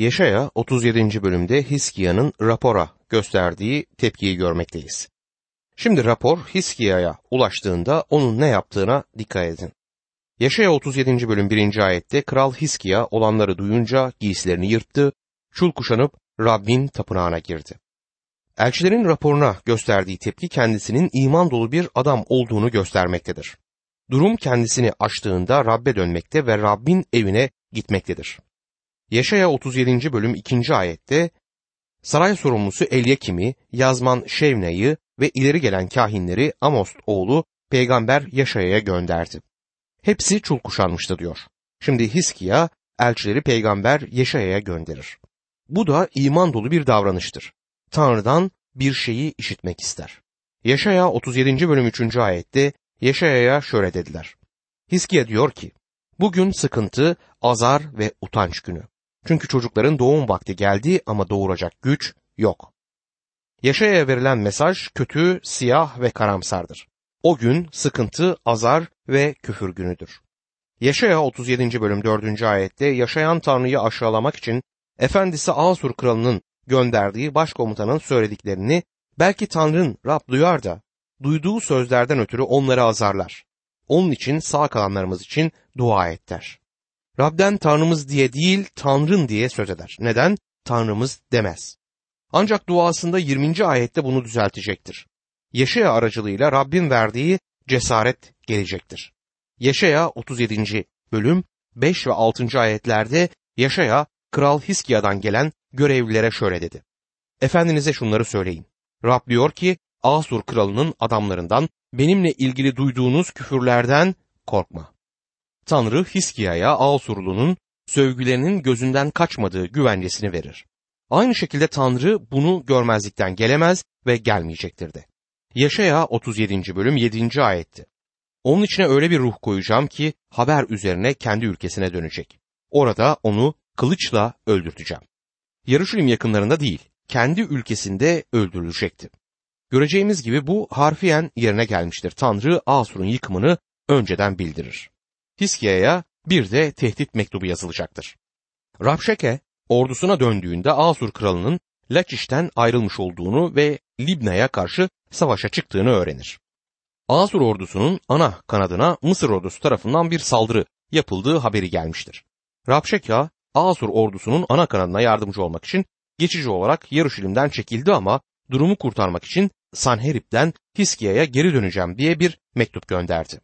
Yeşaya 37. bölümde Hiskia'nın rapora gösterdiği tepkiyi görmekteyiz. Şimdi rapor Hiskia'ya ulaştığında onun ne yaptığına dikkat edin. Yaşaya 37. bölüm 1. ayette Kral Hiskia olanları duyunca giysilerini yırttı, çul kuşanıp Rabbin tapınağına girdi. Elçilerin raporuna gösterdiği tepki kendisinin iman dolu bir adam olduğunu göstermektedir. Durum kendisini açtığında Rabbe dönmekte ve Rabbin evine gitmektedir. Yaşaya 37. bölüm 2. ayette saray sorumlusu Elyakim'i, yazman Şevne'yi ve ileri gelen kahinleri Amos oğlu peygamber Yaşaya'ya gönderdi. Hepsi çul kuşanmıştı diyor. Şimdi Hiskiya elçileri peygamber Yaşaya'ya gönderir. Bu da iman dolu bir davranıştır. Tanrı'dan bir şeyi işitmek ister. Yaşaya 37. bölüm 3. ayette Yaşaya'ya şöyle dediler. Hiskiya diyor ki, bugün sıkıntı, azar ve utanç günü. Çünkü çocukların doğum vakti geldi ama doğuracak güç yok. Yaşaya'ya verilen mesaj kötü, siyah ve karamsardır. O gün sıkıntı, azar ve küfür günüdür. Yaşaya 37. bölüm 4. ayette yaşayan Tanrı'yı aşağılamak için efendisi Asur kralının gönderdiği başkomutanın söylediklerini belki Tanrı'nın Rab duyar da duyduğu sözlerden ötürü onları azarlar. Onun için sağ kalanlarımız için dua et der. Rab'den Tanrımız diye değil Tanrın diye söz eder. Neden? Tanrımız demez. Ancak duasında 20. ayette bunu düzeltecektir. Yeşaya aracılığıyla Rabbin verdiği cesaret gelecektir. Yeşaya 37. bölüm 5 ve 6. ayetlerde Yaşaya Kral Hiskia'dan gelen görevlilere şöyle dedi. Efendinize şunları söyleyin. Rab diyor ki Asur kralının adamlarından benimle ilgili duyduğunuz küfürlerden korkma. Tanrı Hiskia'ya Asurlu'nun sövgülerinin gözünden kaçmadığı güvencesini verir. Aynı şekilde Tanrı bunu görmezlikten gelemez ve gelmeyecektir de. Yaşaya 37. bölüm 7. ayetti. Onun içine öyle bir ruh koyacağım ki haber üzerine kendi ülkesine dönecek. Orada onu kılıçla öldürteceğim. Yarışulim yakınlarında değil, kendi ülkesinde öldürülecekti. Göreceğimiz gibi bu harfiyen yerine gelmiştir. Tanrı Asur'un yıkımını önceden bildirir. Hiskia'ya bir de tehdit mektubu yazılacaktır. Rabşeke ordusuna döndüğünde Asur kralının Laçiş'ten ayrılmış olduğunu ve Libna'ya karşı savaşa çıktığını öğrenir. Asur ordusunun ana kanadına Mısır ordusu tarafından bir saldırı yapıldığı haberi gelmiştir. Rabşeka Asur ordusunun ana kanadına yardımcı olmak için geçici olarak Yarışilim'den çekildi ama durumu kurtarmak için Sanherip'ten Hiskia'ya geri döneceğim diye bir mektup gönderdi.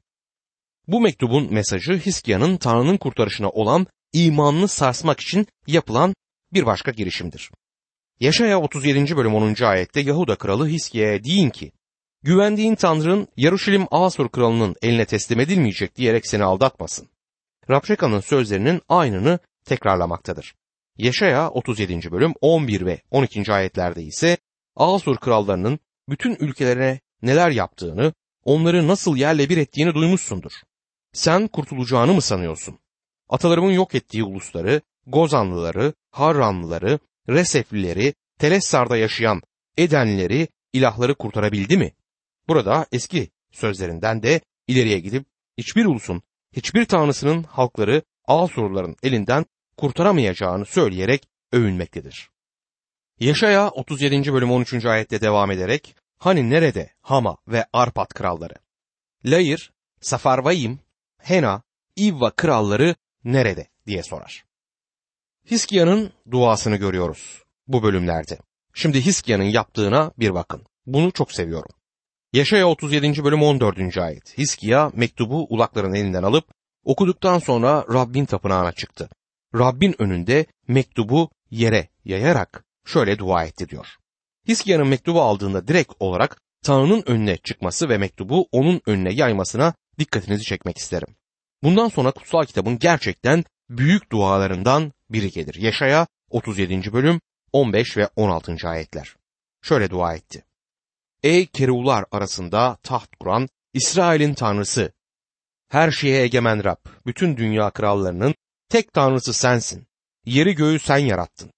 Bu mektubun mesajı Hiskia'nın Tanrı'nın kurtarışına olan imanını sarsmak için yapılan bir başka girişimdir. Yaşaya 37. bölüm 10. ayette Yahuda kralı Hiskia'ya deyin ki, güvendiğin Tanrı'nın Yaruşilim Asur kralının eline teslim edilmeyecek diyerek seni aldatmasın. Rabşeka'nın sözlerinin aynını tekrarlamaktadır. Yaşaya 37. bölüm 11 ve 12. ayetlerde ise Asur krallarının bütün ülkelere neler yaptığını, onları nasıl yerle bir ettiğini duymuşsundur. Sen kurtulacağını mı sanıyorsun? Atalarımın yok ettiği ulusları, Gozanlıları, Harranlıları, Reseflileri, Telessar'da yaşayan Edenleri, ilahları kurtarabildi mi? Burada eski sözlerinden de ileriye gidip hiçbir ulusun, hiçbir tanrısının halkları Asurluların elinden kurtaramayacağını söyleyerek övünmektedir. Yaşaya 37. bölüm 13. ayette devam ederek hani nerede Hama ve Arpat kralları? Layır, Safarvayim, Hena, İvva kralları nerede diye sorar. Hiskia'nın duasını görüyoruz bu bölümlerde. Şimdi Hiskia'nın yaptığına bir bakın. Bunu çok seviyorum. Yaşaya 37. bölüm 14. ayet. Hiskia mektubu ulakların elinden alıp okuduktan sonra Rabbin tapınağına çıktı. Rabbin önünde mektubu yere yayarak şöyle dua etti diyor. Hiskia'nın mektubu aldığında direkt olarak Tanrı'nın önüne çıkması ve mektubu onun önüne yaymasına dikkatinizi çekmek isterim. Bundan sonra kutsal kitabın gerçekten büyük dualarından biri gelir. Yaşaya 37. bölüm 15 ve 16. ayetler. Şöyle dua etti. Ey kerular arasında taht kuran İsrail'in tanrısı, her şeye egemen Rab, bütün dünya krallarının tek tanrısı sensin. Yeri göğü sen yarattın.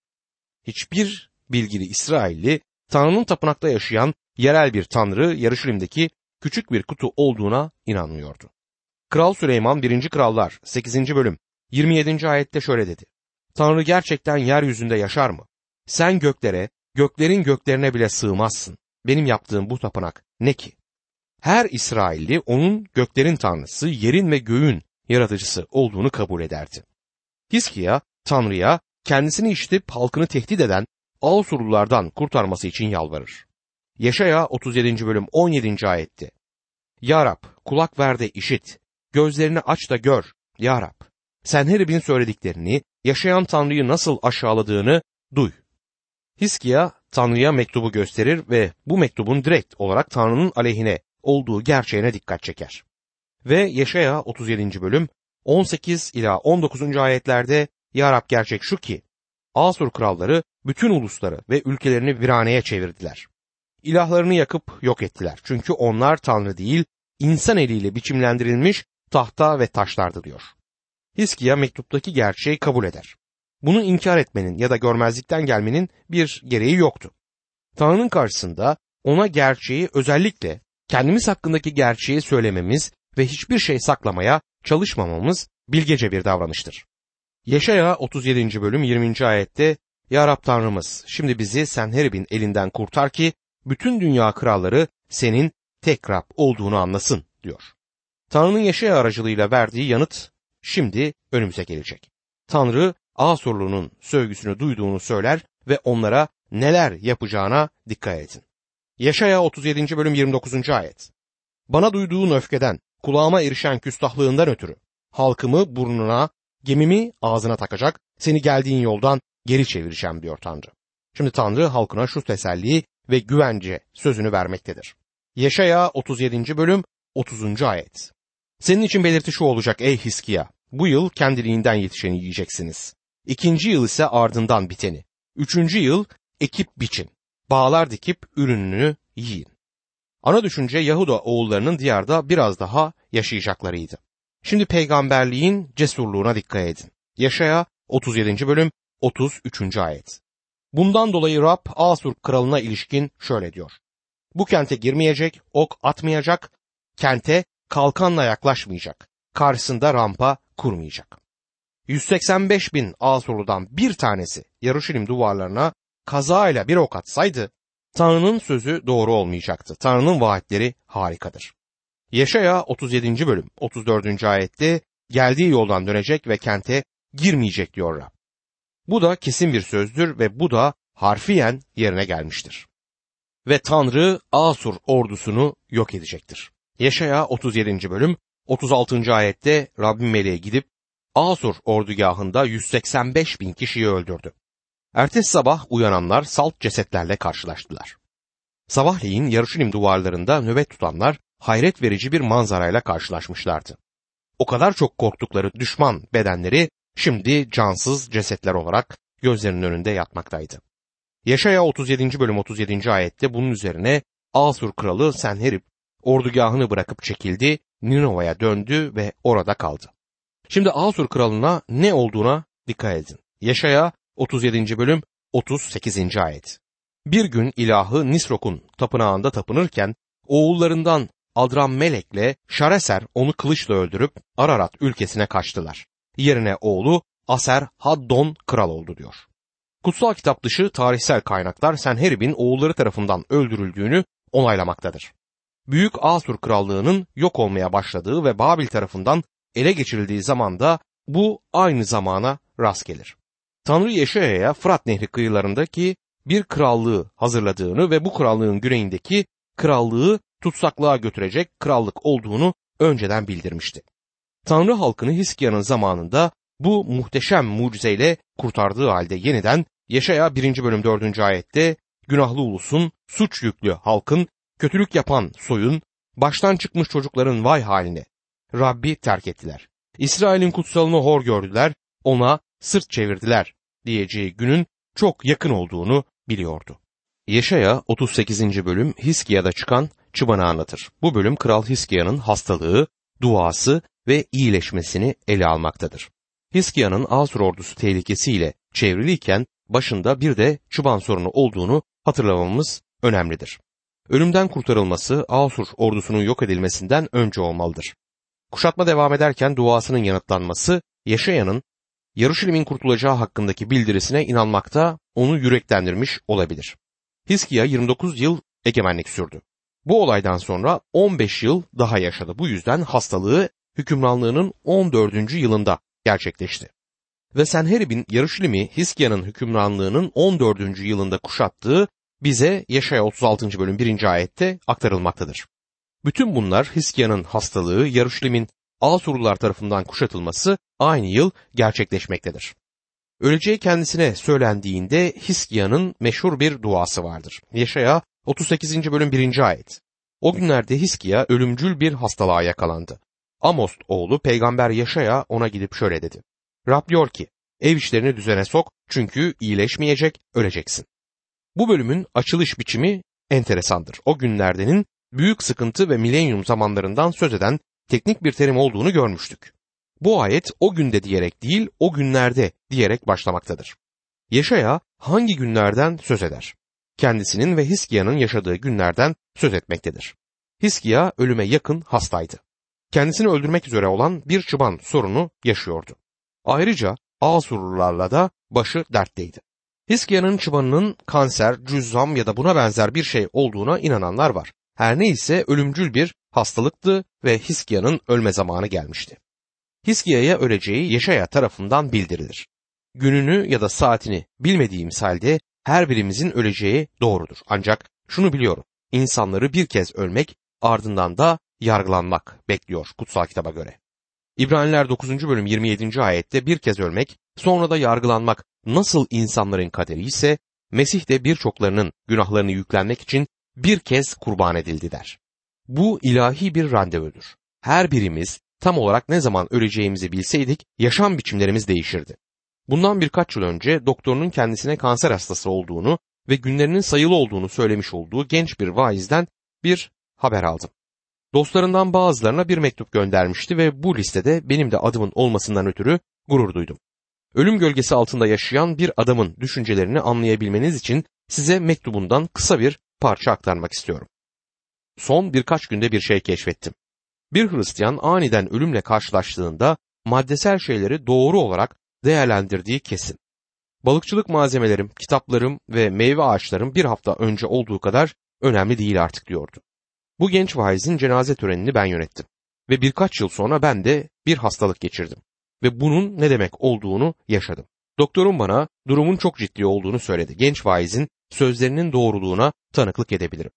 Hiçbir bilgili İsrailli Tanrı'nın tapınakta yaşayan yerel bir tanrı Yarışilim'deki küçük bir kutu olduğuna inanmıyordu. Kral Süleyman 1. Krallar 8. bölüm 27. ayette şöyle dedi. Tanrı gerçekten yeryüzünde yaşar mı? Sen göklere, göklerin göklerine bile sığmazsın. Benim yaptığım bu tapınak ne ki? Her İsrailli onun göklerin tanrısı, yerin ve göğün yaratıcısı olduğunu kabul ederdi. Hiskiya, Tanrı'ya kendisini işitip halkını tehdit eden Asurlulardan kurtarması için yalvarır. Yaşaya 37. bölüm 17. ayetti. Ya Rab kulak ver de işit, gözlerini aç da gör. Ya Rab Senherib'in söylediklerini, yaşayan Tanrı'yı nasıl aşağıladığını duy. Hiskiya Tanrı'ya mektubu gösterir ve bu mektubun direkt olarak Tanrı'nın aleyhine olduğu gerçeğine dikkat çeker. Ve Yaşaya 37. bölüm 18 ila 19. ayetlerde Ya Rab gerçek şu ki Asur kralları bütün ulusları ve ülkelerini viraneye çevirdiler. İlahlarını yakıp yok ettiler. Çünkü onlar Tanrı değil, insan eliyle biçimlendirilmiş tahta ve taşlardı diyor. Hiskiya mektuptaki gerçeği kabul eder. Bunu inkar etmenin ya da görmezlikten gelmenin bir gereği yoktu. Tanrı'nın karşısında ona gerçeği özellikle kendimiz hakkındaki gerçeği söylememiz ve hiçbir şey saklamaya çalışmamamız bilgece bir davranıştır. Yaşaya 37. bölüm 20. ayette Ya Rab Tanrımız şimdi bizi Senherib'in elinden kurtar ki bütün dünya kralları senin tek Rab olduğunu anlasın diyor. Tanrı'nın Yaşaya aracılığıyla verdiği yanıt şimdi önümüze gelecek. Tanrı Asurlu'nun sövgüsünü duyduğunu söyler ve onlara neler yapacağına dikkat edin. Yaşaya 37. bölüm 29. ayet. Bana duyduğun öfkeden, kulağıma erişen küstahlığından ötürü halkımı burnuna, gemimi ağzına takacak, seni geldiğin yoldan geri çevireceğim diyor Tanrı. Şimdi Tanrı halkına şu teselli ve güvence sözünü vermektedir. Yaşaya 37. bölüm 30. ayet. Senin için belirti şu olacak ey Hiskiya. Bu yıl kendiliğinden yetişeni yiyeceksiniz. İkinci yıl ise ardından biteni. Üçüncü yıl ekip biçin. Bağlar dikip ürününü yiyin. Ana düşünce Yahuda oğullarının diyarda biraz daha yaşayacaklarıydı. Şimdi peygamberliğin cesurluğuna dikkat edin. Yaşaya 37. bölüm 33. ayet. Bundan dolayı Rab Asur kralına ilişkin şöyle diyor. Bu kente girmeyecek, ok atmayacak, kente kalkanla yaklaşmayacak, karşısında rampa kurmayacak. 185 bin Asurlu'dan bir tanesi Yaruşilim duvarlarına kazayla bir ok atsaydı, Tanrı'nın sözü doğru olmayacaktı. Tanrı'nın vaatleri harikadır. Yaşaya 37. bölüm 34. ayette geldiği yoldan dönecek ve kente girmeyecek diyor Rab. Bu da kesin bir sözdür ve bu da harfiyen yerine gelmiştir. Ve Tanrı Asur ordusunu yok edecektir. Yaşaya 37. bölüm 36. ayette Rabbim meleğe gidip Asur ordugahında 185 bin kişiyi öldürdü. Ertesi sabah uyananlar salt cesetlerle karşılaştılar. Sabahleyin Yarışilim duvarlarında nöbet tutanlar hayret verici bir manzarayla karşılaşmışlardı. O kadar çok korktukları düşman bedenleri şimdi cansız cesetler olarak gözlerinin önünde yatmaktaydı. Yaşaya 37. bölüm 37. ayette bunun üzerine Asur kralı Senherib ordugahını bırakıp çekildi, Ninova'ya döndü ve orada kaldı. Şimdi Asur kralına ne olduğuna dikkat edin. Yaşaya 37. bölüm 38. ayet. Bir gün ilahı Nisrok'un tapınağında tapınırken oğullarından Adram Melek'le Şareser onu kılıçla öldürüp Ararat ülkesine kaçtılar. Yerine oğlu Aser Haddon kral oldu diyor. Kutsal kitap dışı tarihsel kaynaklar Senherib'in oğulları tarafından öldürüldüğünü onaylamaktadır. Büyük Asur krallığının yok olmaya başladığı ve Babil tarafından ele geçirildiği zamanda bu aynı zamana rast gelir. Tanrı Yeşaya'ya Fırat Nehri kıyılarındaki bir krallığı hazırladığını ve bu krallığın güneyindeki krallığı tutsaklığa götürecek krallık olduğunu önceden bildirmişti. Tanrı halkını Hiskia'nın zamanında bu muhteşem mucizeyle kurtardığı halde yeniden Yaşaya 1. bölüm 4. ayette günahlı ulusun, suç yüklü halkın, kötülük yapan soyun, baştan çıkmış çocukların vay haline Rabbi terk ettiler. İsrail'in kutsalını hor gördüler, ona sırt çevirdiler diyeceği günün çok yakın olduğunu biliyordu. Yaşaya 38. bölüm Hiskia'da çıkan çıbanı anlatır. Bu bölüm Kral Hiskia'nın hastalığı, duası ve iyileşmesini ele almaktadır. Hiskia'nın Asur ordusu tehlikesiyle çevriliyken başında bir de çıban sorunu olduğunu hatırlamamız önemlidir. Ölümden kurtarılması Asur ordusunun yok edilmesinden önce olmalıdır. Kuşatma devam ederken duasının yanıtlanması Yaşayan'ın Yarışilim'in kurtulacağı hakkındaki bildirisine inanmakta onu yüreklendirmiş olabilir. Hiskiya 29 yıl egemenlik sürdü. Bu olaydan sonra 15 yıl daha yaşadı. Bu yüzden hastalığı hükümranlığının 14. yılında gerçekleşti. Ve Senherib'in Yarışlim'i Hiskia'nın hükümranlığının 14. yılında kuşattığı bize Yaşaya 36. bölüm 1. ayette aktarılmaktadır. Bütün bunlar Hiskia'nın hastalığı, Yarışlim'in Asurlular tarafından kuşatılması aynı yıl gerçekleşmektedir. Öleceği kendisine söylendiğinde Hiskia'nın meşhur bir duası vardır. Yaşaya 38. bölüm 1. ayet. O günlerde Hiskia ölümcül bir hastalığa yakalandı. Amos oğlu peygamber Yaşaya ona gidip şöyle dedi. Rab diyor ki ev işlerini düzene sok çünkü iyileşmeyecek öleceksin. Bu bölümün açılış biçimi enteresandır. O günlerdenin büyük sıkıntı ve milenyum zamanlarından söz eden teknik bir terim olduğunu görmüştük. Bu ayet o günde diyerek değil o günlerde diyerek başlamaktadır. Yaşaya hangi günlerden söz eder? Kendisinin ve Hiskia'nın yaşadığı günlerden söz etmektedir. Hiskia ölüme yakın hastaydı. Kendisini öldürmek üzere olan bir çıban sorunu yaşıyordu. Ayrıca Asurlularla da başı dertteydi. Hiskia'nın çıbanının kanser, cüzzam ya da buna benzer bir şey olduğuna inananlar var. Her neyse ölümcül bir hastalıktı ve Hiskia'nın ölme zamanı gelmişti. Hiskia'ya öleceği Yeşaya tarafından bildirilir. Gününü ya da saatini bilmediğimiz halde her birimizin öleceği doğrudur. Ancak şunu biliyorum. İnsanları bir kez ölmek ardından da yargılanmak bekliyor kutsal kitaba göre. İbraniler 9. bölüm 27. ayette bir kez ölmek, sonra da yargılanmak nasıl insanların kaderi ise Mesih de birçoklarının günahlarını yüklenmek için bir kez kurban edildi der. Bu ilahi bir randevudur. Her birimiz tam olarak ne zaman öleceğimizi bilseydik yaşam biçimlerimiz değişirdi. Bundan birkaç yıl önce doktorunun kendisine kanser hastası olduğunu ve günlerinin sayılı olduğunu söylemiş olduğu genç bir vaizden bir haber aldım. Dostlarından bazılarına bir mektup göndermişti ve bu listede benim de adımın olmasından ötürü gurur duydum. Ölüm gölgesi altında yaşayan bir adamın düşüncelerini anlayabilmeniz için size mektubundan kısa bir parça aktarmak istiyorum. Son birkaç günde bir şey keşfettim. Bir Hristiyan aniden ölümle karşılaştığında maddesel şeyleri doğru olarak değerlendirdiği kesin. Balıkçılık malzemelerim, kitaplarım ve meyve ağaçlarım bir hafta önce olduğu kadar önemli değil artık diyordu. Bu genç vaizin cenaze törenini ben yönettim. Ve birkaç yıl sonra ben de bir hastalık geçirdim. Ve bunun ne demek olduğunu yaşadım. Doktorum bana durumun çok ciddi olduğunu söyledi. Genç vaizin sözlerinin doğruluğuna tanıklık edebilirim.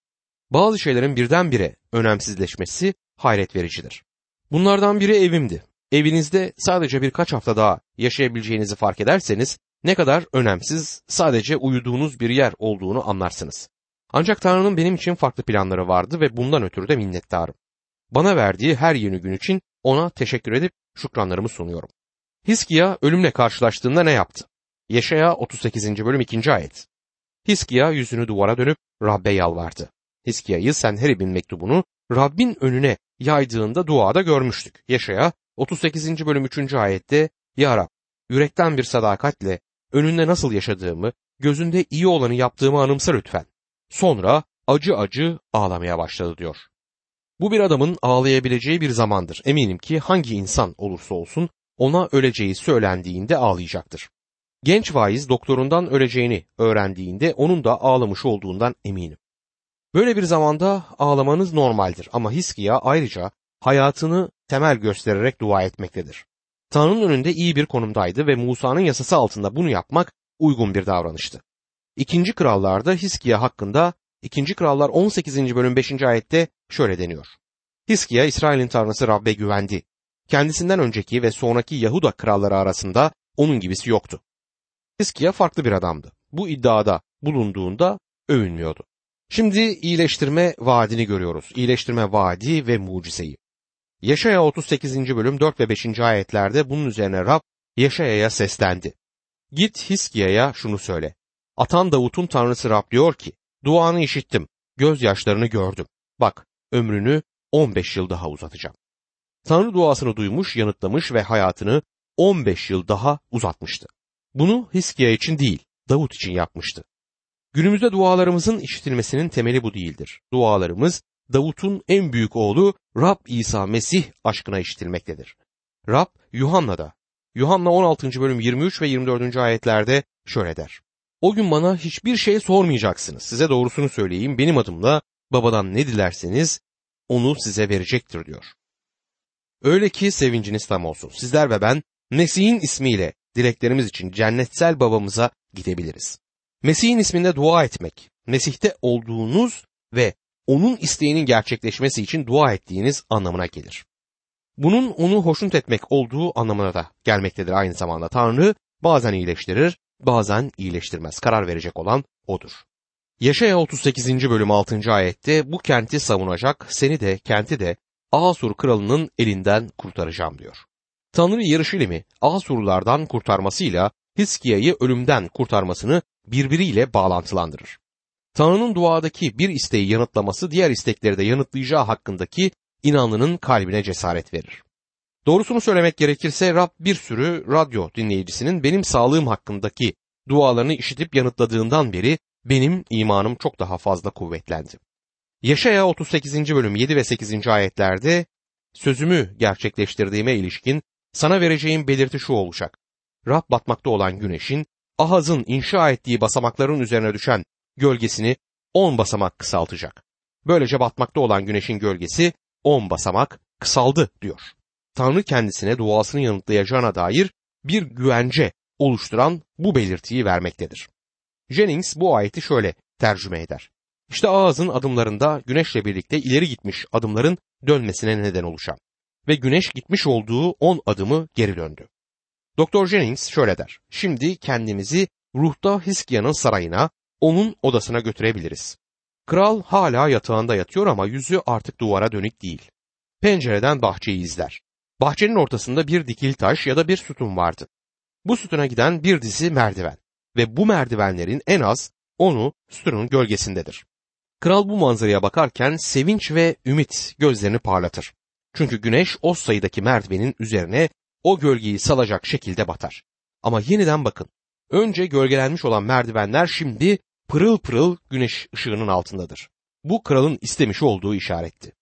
Bazı şeylerin birdenbire önemsizleşmesi hayret vericidir. Bunlardan biri evimdi. Evinizde sadece birkaç hafta daha yaşayabileceğinizi fark ederseniz ne kadar önemsiz sadece uyuduğunuz bir yer olduğunu anlarsınız. Ancak Tanrı'nın benim için farklı planları vardı ve bundan ötürü de minnettarım. Bana verdiği her yeni gün için ona teşekkür edip şükranlarımı sunuyorum. Hiskia ölümle karşılaştığında ne yaptı? Yaşaya 38. bölüm 2. ayet. Hiskia yüzünü duvara dönüp Rabbe yalvardı. Hiskia'yı Senherib'in mektubunu Rabbin önüne yaydığında duada görmüştük. Yaşaya 38. bölüm 3. ayette Ya Rab, yürekten bir sadakatle önünde nasıl yaşadığımı, gözünde iyi olanı yaptığımı anımsa lütfen. Sonra acı acı ağlamaya başladı diyor. Bu bir adamın ağlayabileceği bir zamandır. Eminim ki hangi insan olursa olsun ona öleceği söylendiğinde ağlayacaktır. Genç vaiz doktorundan öleceğini öğrendiğinde onun da ağlamış olduğundan eminim. Böyle bir zamanda ağlamanız normaldir ama Hiskiya ayrıca hayatını temel göstererek dua etmektedir. Tanrı'nın önünde iyi bir konumdaydı ve Musa'nın yasası altında bunu yapmak uygun bir davranıştı. İkinci krallarda Hiskiya hakkında 2. Krallar 18. bölüm 5. ayette şöyle deniyor. Hiskiya İsrail'in tanrısı Rab'be güvendi. Kendisinden önceki ve sonraki Yahuda kralları arasında onun gibisi yoktu. Hiskiya farklı bir adamdı. Bu iddiada bulunduğunda övünmüyordu. Şimdi iyileştirme vaadini görüyoruz. İyileştirme vaadi ve mucizeyi. Yaşaya 38. bölüm 4 ve 5. ayetlerde bunun üzerine Rab Yaşaya'ya seslendi. Git Hiskia'ya şunu söyle. Atan Davut'un tanrısı Rab diyor ki, duanı işittim, gözyaşlarını gördüm. Bak, ömrünü 15 yıl daha uzatacağım. Tanrı duasını duymuş, yanıtlamış ve hayatını 15 yıl daha uzatmıştı. Bunu Hiskiya için değil, Davut için yapmıştı. Günümüzde dualarımızın işitilmesinin temeli bu değildir. Dualarımız Davut'un en büyük oğlu Rab İsa Mesih aşkına işitilmektedir. Rab Yuhanna'da Yuhanna 16. bölüm 23 ve 24. ayetlerde şöyle der. O gün bana hiçbir şey sormayacaksınız. Size doğrusunu söyleyeyim. Benim adımla babadan ne dilerseniz onu size verecektir diyor. Öyle ki sevinciniz tam olsun. Sizler ve ben Mesih'in ismiyle dileklerimiz için cennetsel babamıza gidebiliriz. Mesih'in isminde dua etmek, Mesih'te olduğunuz ve onun isteğinin gerçekleşmesi için dua ettiğiniz anlamına gelir. Bunun onu hoşnut etmek olduğu anlamına da gelmektedir aynı zamanda. Tanrı bazen iyileştirir, bazen iyileştirmez. Karar verecek olan odur. Yaşaya 38. bölüm 6. ayette bu kenti savunacak, seni de kenti de Asur kralının elinden kurtaracağım diyor. Tanrı Yeruşalim'i Asurlardan kurtarmasıyla Hiskia'yı ölümden kurtarmasını birbiriyle bağlantılandırır. Tanrı'nın duadaki bir isteği yanıtlaması diğer istekleri de yanıtlayacağı hakkındaki inanlının kalbine cesaret verir. Doğrusunu söylemek gerekirse Rab bir sürü radyo dinleyicisinin benim sağlığım hakkındaki dualarını işitip yanıtladığından beri benim imanım çok daha fazla kuvvetlendi. Yaşaya 38. bölüm 7 ve 8. ayetlerde sözümü gerçekleştirdiğime ilişkin sana vereceğim belirti şu olacak. Rab batmakta olan güneşin Ahaz'ın inşa ettiği basamakların üzerine düşen gölgesini 10 basamak kısaltacak. Böylece batmakta olan güneşin gölgesi 10 basamak kısaldı diyor. Tanrı kendisine duasını yanıtlayacağına dair bir güvence oluşturan bu belirtiyi vermektedir. Jennings bu ayeti şöyle tercüme eder. İşte ağzın adımlarında güneşle birlikte ileri gitmiş adımların dönmesine neden oluşan ve güneş gitmiş olduğu on adımı geri döndü. Doktor Jennings şöyle der. Şimdi kendimizi ruhta Hiskia'nın sarayına, onun odasına götürebiliriz. Kral hala yatağında yatıyor ama yüzü artık duvara dönük değil. Pencereden bahçeyi izler. Bahçenin ortasında bir dikil taş ya da bir sütun vardı. Bu sütuna giden bir dizi merdiven ve bu merdivenlerin en az onu sütunun gölgesindedir. Kral bu manzaraya bakarken sevinç ve ümit gözlerini parlatır. Çünkü güneş o sayıdaki merdivenin üzerine o gölgeyi salacak şekilde batar. Ama yeniden bakın. Önce gölgelenmiş olan merdivenler şimdi pırıl pırıl güneş ışığının altındadır. Bu kralın istemiş olduğu işaretti.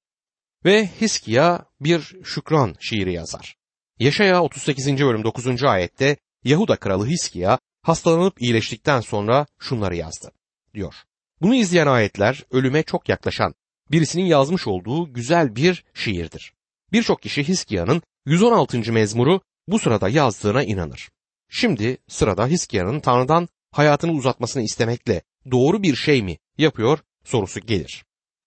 Ve Hiskia bir şükran şiiri yazar. Yaşaya 38. bölüm 9. ayette Yahuda kralı Hiskia hastalanıp iyileştikten sonra şunları yazdı diyor. Bunu izleyen ayetler ölüme çok yaklaşan birisinin yazmış olduğu güzel bir şiirdir. Birçok kişi Hiskia'nın 116. mezmuru bu sırada yazdığına inanır. Şimdi sırada Hiskia'nın Tanrı'dan hayatını uzatmasını istemekle doğru bir şey mi yapıyor sorusu gelir.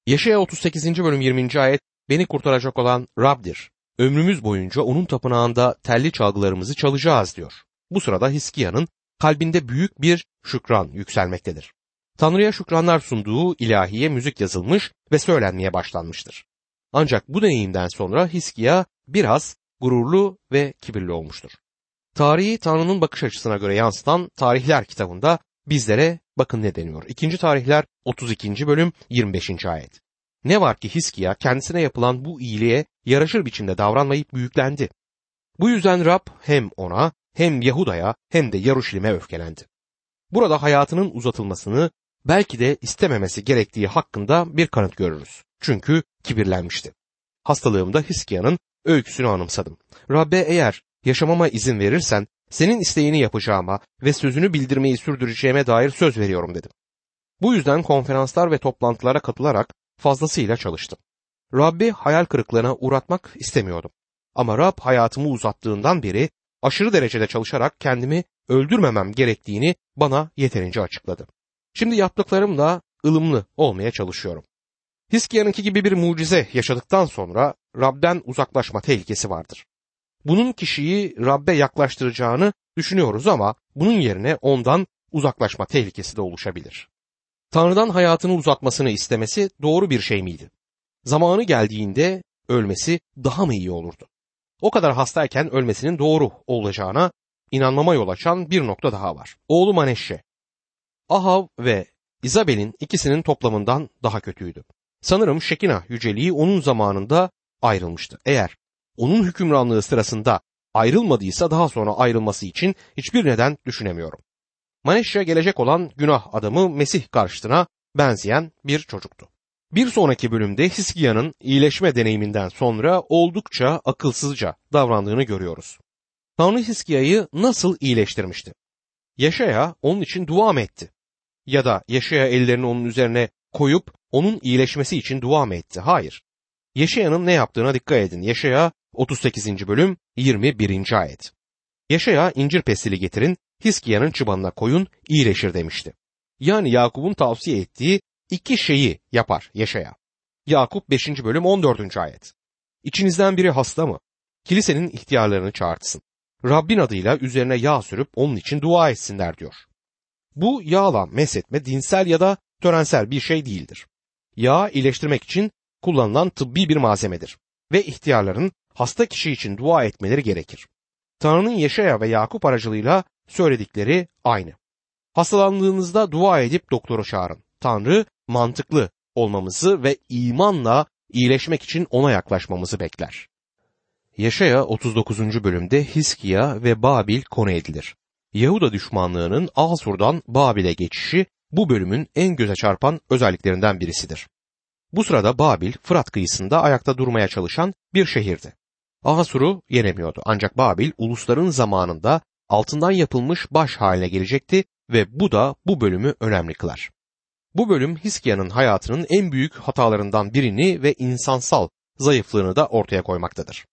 Yaşaya 38. bölüm 20. ayet beni kurtaracak olan Rab'dir. Ömrümüz boyunca onun tapınağında telli çalgılarımızı çalacağız diyor. Bu sırada Hiskia'nın kalbinde büyük bir şükran yükselmektedir. Tanrı'ya şükranlar sunduğu ilahiye müzik yazılmış ve söylenmeye başlanmıştır. Ancak bu deneyimden sonra Hiskia biraz gururlu ve kibirli olmuştur. Tarihi Tanrı'nın bakış açısına göre yansıtan Tarihler kitabında bizlere bakın ne deniyor. 2. Tarihler 32. bölüm 25. ayet. Ne var ki Hiskia kendisine yapılan bu iyiliğe yaraşır biçimde davranmayıp büyüklendi. Bu yüzden Rab hem ona hem Yahuda'ya hem de Yaruşilim'e öfkelendi. Burada hayatının uzatılmasını belki de istememesi gerektiği hakkında bir kanıt görürüz. Çünkü kibirlenmişti. Hastalığımda Hiskia'nın öyküsünü anımsadım. Rabbe eğer yaşamama izin verirsen senin isteğini yapacağıma ve sözünü bildirmeyi sürdüreceğime dair söz veriyorum dedim. Bu yüzden konferanslar ve toplantılara katılarak fazlasıyla çalıştım. Rabbi hayal kırıklığına uğratmak istemiyordum. Ama Rab hayatımı uzattığından beri aşırı derecede çalışarak kendimi öldürmemem gerektiğini bana yeterince açıkladı. Şimdi yaptıklarımla ılımlı olmaya çalışıyorum. Hiskia'nınki gibi bir mucize yaşadıktan sonra Rab'den uzaklaşma tehlikesi vardır. Bunun kişiyi Rab'be yaklaştıracağını düşünüyoruz ama bunun yerine ondan uzaklaşma tehlikesi de oluşabilir. Tanrı'dan hayatını uzatmasını istemesi doğru bir şey miydi? Zamanı geldiğinde ölmesi daha mı iyi olurdu? O kadar hastayken ölmesinin doğru olacağına inanmama yol açan bir nokta daha var. Oğlu Maneşşe. Ahav ve İzabel'in ikisinin toplamından daha kötüydü. Sanırım Şekina yüceliği onun zamanında ayrılmıştı. Eğer onun hükümranlığı sırasında ayrılmadıysa daha sonra ayrılması için hiçbir neden düşünemiyorum. Maneşya gelecek olan günah adamı Mesih karşıtına benzeyen bir çocuktu. Bir sonraki bölümde Hiskia'nın iyileşme deneyiminden sonra oldukça akılsızca davrandığını görüyoruz. Tanrı Hiskiya'yı nasıl iyileştirmişti? Yaşaya onun için dua mı etti? Ya da Yaşaya ellerini onun üzerine koyup onun iyileşmesi için dua mı etti? Hayır. Yaşaya'nın ne yaptığına dikkat edin. Yaşaya 38. bölüm 21. ayet. Yaşaya incir pestili getirin, Hiskiya'nın çıbanına koyun, iyileşir demişti. Yani Yakup'un tavsiye ettiği iki şeyi yapar Yaşaya. Yakup 5. bölüm 14. ayet. İçinizden biri hasta mı? Kilisenin ihtiyarlarını çağırtsın. Rabbin adıyla üzerine yağ sürüp onun için dua etsinler diyor. Bu yağla mesetme dinsel ya da törensel bir şey değildir. Yağ iyileştirmek için kullanılan tıbbi bir malzemedir ve ihtiyarların hasta kişi için dua etmeleri gerekir. Tanrı'nın Yaşaya ve Yakup aracılığıyla söyledikleri aynı. Hastalandığınızda dua edip doktoru çağırın. Tanrı mantıklı olmamızı ve imanla iyileşmek için ona yaklaşmamızı bekler. Yaşaya 39. bölümde Hiskiya ve Babil konu edilir. Yahuda düşmanlığının Asur'dan Babil'e geçişi bu bölümün en göze çarpan özelliklerinden birisidir. Bu sırada Babil, Fırat kıyısında ayakta durmaya çalışan bir şehirdi. Asur'u yenemiyordu ancak Babil ulusların zamanında altından yapılmış baş haline gelecekti ve bu da bu bölümü önemli kılar. Bu bölüm Hiskia'nın hayatının en büyük hatalarından birini ve insansal zayıflığını da ortaya koymaktadır.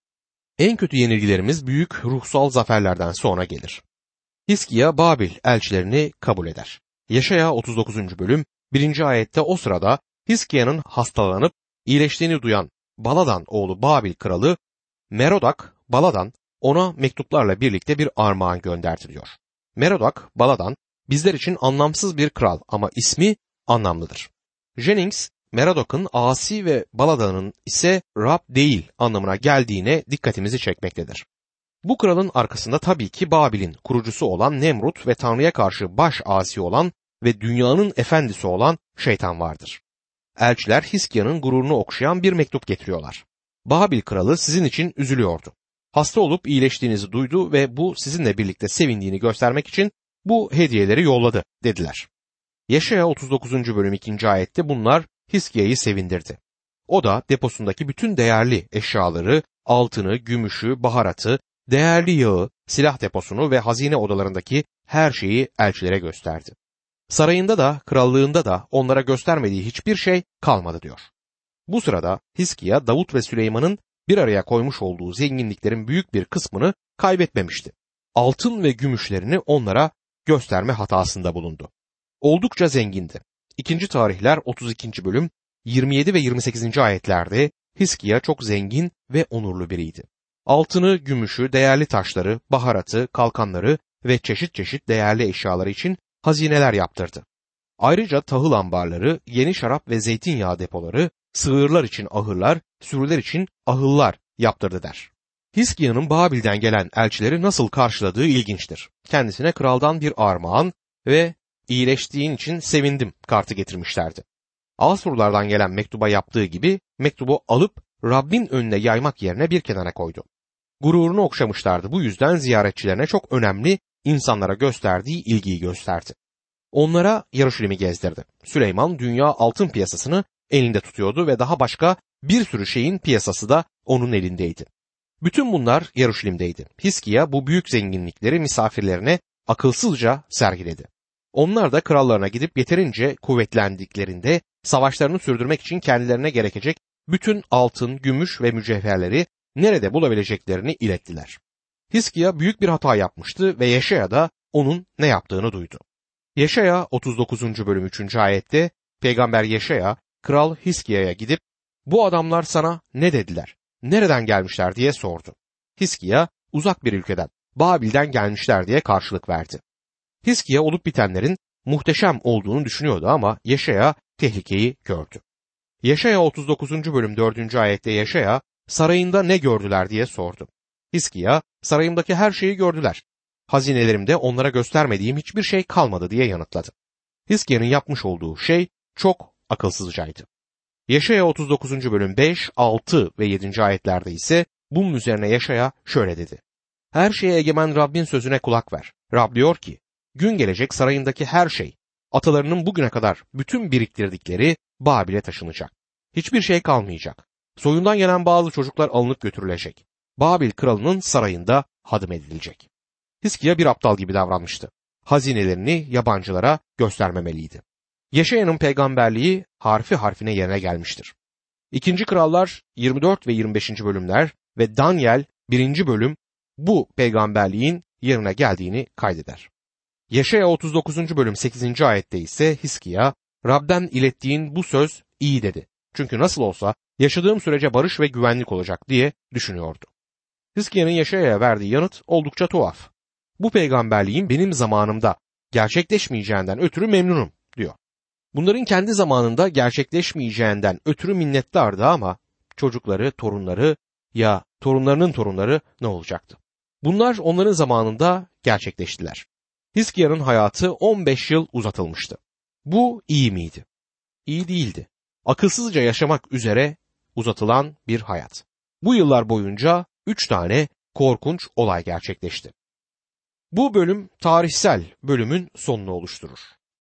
En kötü yenilgilerimiz büyük ruhsal zaferlerden sonra gelir. Hiskia Babil elçilerini kabul eder. Yaşaya 39. bölüm 1. ayette o sırada Hiskia'nın hastalanıp iyileştiğini duyan Baladan oğlu Babil kralı Merodak Baladan ona mektuplarla birlikte bir armağan gönderdi diyor. Merodak Baladan bizler için anlamsız bir kral ama ismi anlamlıdır. Jennings Merodok'un asi ve Balada'nın ise Rab değil anlamına geldiğine dikkatimizi çekmektedir. Bu kralın arkasında tabii ki Babil'in kurucusu olan Nemrut ve Tanrı'ya karşı baş asi olan ve dünyanın efendisi olan şeytan vardır. Elçiler Hiskia'nın gururunu okşayan bir mektup getiriyorlar. Babil kralı sizin için üzülüyordu. Hasta olup iyileştiğinizi duydu ve bu sizinle birlikte sevindiğini göstermek için bu hediyeleri yolladı dediler. Yaşaya 39. bölüm 2. ayette bunlar Hiskia'yı sevindirdi. O da deposundaki bütün değerli eşyaları, altını, gümüşü, baharatı, değerli yağı, silah deposunu ve hazine odalarındaki her şeyi elçilere gösterdi. Sarayında da krallığında da onlara göstermediği hiçbir şey kalmadı diyor. Bu sırada Hiskia Davut ve Süleyman'ın bir araya koymuş olduğu zenginliklerin büyük bir kısmını kaybetmemişti. Altın ve gümüşlerini onlara gösterme hatasında bulundu. Oldukça zengindi. İkinci tarihler 32. bölüm 27 ve 28. ayetlerde Hiskia çok zengin ve onurlu biriydi. Altını, gümüşü, değerli taşları, baharatı, kalkanları ve çeşit çeşit değerli eşyaları için hazineler yaptırdı. Ayrıca tahıl ambarları, yeni şarap ve zeytinyağı depoları, sığırlar için ahırlar, sürüler için ahıllar yaptırdı der. Hiskia'nın Babil'den gelen elçileri nasıl karşıladığı ilginçtir. Kendisine kraldan bir armağan ve iyileştiğin için sevindim kartı getirmişlerdi. Asurlardan gelen mektuba yaptığı gibi mektubu alıp Rabbin önüne yaymak yerine bir kenara koydu. Gururunu okşamışlardı bu yüzden ziyaretçilerine çok önemli insanlara gösterdiği ilgiyi gösterdi. Onlara Yarışilim'i gezdirdi. Süleyman dünya altın piyasasını elinde tutuyordu ve daha başka bir sürü şeyin piyasası da onun elindeydi. Bütün bunlar Yarışilim'deydi. Hiskiya bu büyük zenginlikleri misafirlerine akılsızca sergiledi. Onlar da krallarına gidip yeterince kuvvetlendiklerinde savaşlarını sürdürmek için kendilerine gerekecek bütün altın, gümüş ve mücevherleri nerede bulabileceklerini ilettiler. Hiskiya büyük bir hata yapmıştı ve Yaşaya da onun ne yaptığını duydu. Yaşaya 39. bölüm 3. ayette peygamber Yaşaya kral Hiskiya'ya gidip bu adamlar sana ne dediler, nereden gelmişler diye sordu. Hiskiya uzak bir ülkeden, Babil'den gelmişler diye karşılık verdi. Hiskiya olup bitenlerin muhteşem olduğunu düşünüyordu ama Yaşaya tehlikeyi gördü. Yaşaya 39. bölüm 4. ayette Yaşaya sarayında ne gördüler diye sordu. Hiskiya sarayımdaki her şeyi gördüler. Hazinelerimde onlara göstermediğim hiçbir şey kalmadı diye yanıtladı. Hiskiya'nın yapmış olduğu şey çok akılsızcaydı. Yaşaya 39. bölüm 5, 6 ve 7. ayetlerde ise bunun üzerine Yaşaya şöyle dedi. Her şeye egemen Rabbin sözüne kulak ver. Rab diyor ki, gün gelecek sarayındaki her şey, atalarının bugüne kadar bütün biriktirdikleri Babil'e taşınacak. Hiçbir şey kalmayacak. Soyundan gelen bazı çocuklar alınıp götürülecek. Babil kralının sarayında hadım edilecek. Hiskiya bir aptal gibi davranmıştı. Hazinelerini yabancılara göstermemeliydi. Yaşayanın peygamberliği harfi harfine yerine gelmiştir. İkinci Krallar 24 ve 25. bölümler ve Daniel 1. bölüm bu peygamberliğin yerine geldiğini kaydeder. Yaşaya 39. bölüm 8. ayette ise Hiskiya, Rab'den ilettiğin bu söz iyi dedi. Çünkü nasıl olsa yaşadığım sürece barış ve güvenlik olacak diye düşünüyordu. Hiskiya'nın Yaşaya'ya verdiği yanıt oldukça tuhaf. Bu peygamberliğin benim zamanımda gerçekleşmeyeceğinden ötürü memnunum diyor. Bunların kendi zamanında gerçekleşmeyeceğinden ötürü minnettardı ama çocukları, torunları ya torunlarının torunları ne olacaktı? Bunlar onların zamanında gerçekleştiler. Hiskia'nın hayatı 15 yıl uzatılmıştı. Bu iyi miydi? İyi değildi. Akılsızca yaşamak üzere uzatılan bir hayat. Bu yıllar boyunca üç tane korkunç olay gerçekleşti. Bu bölüm tarihsel bölümün sonunu oluşturur.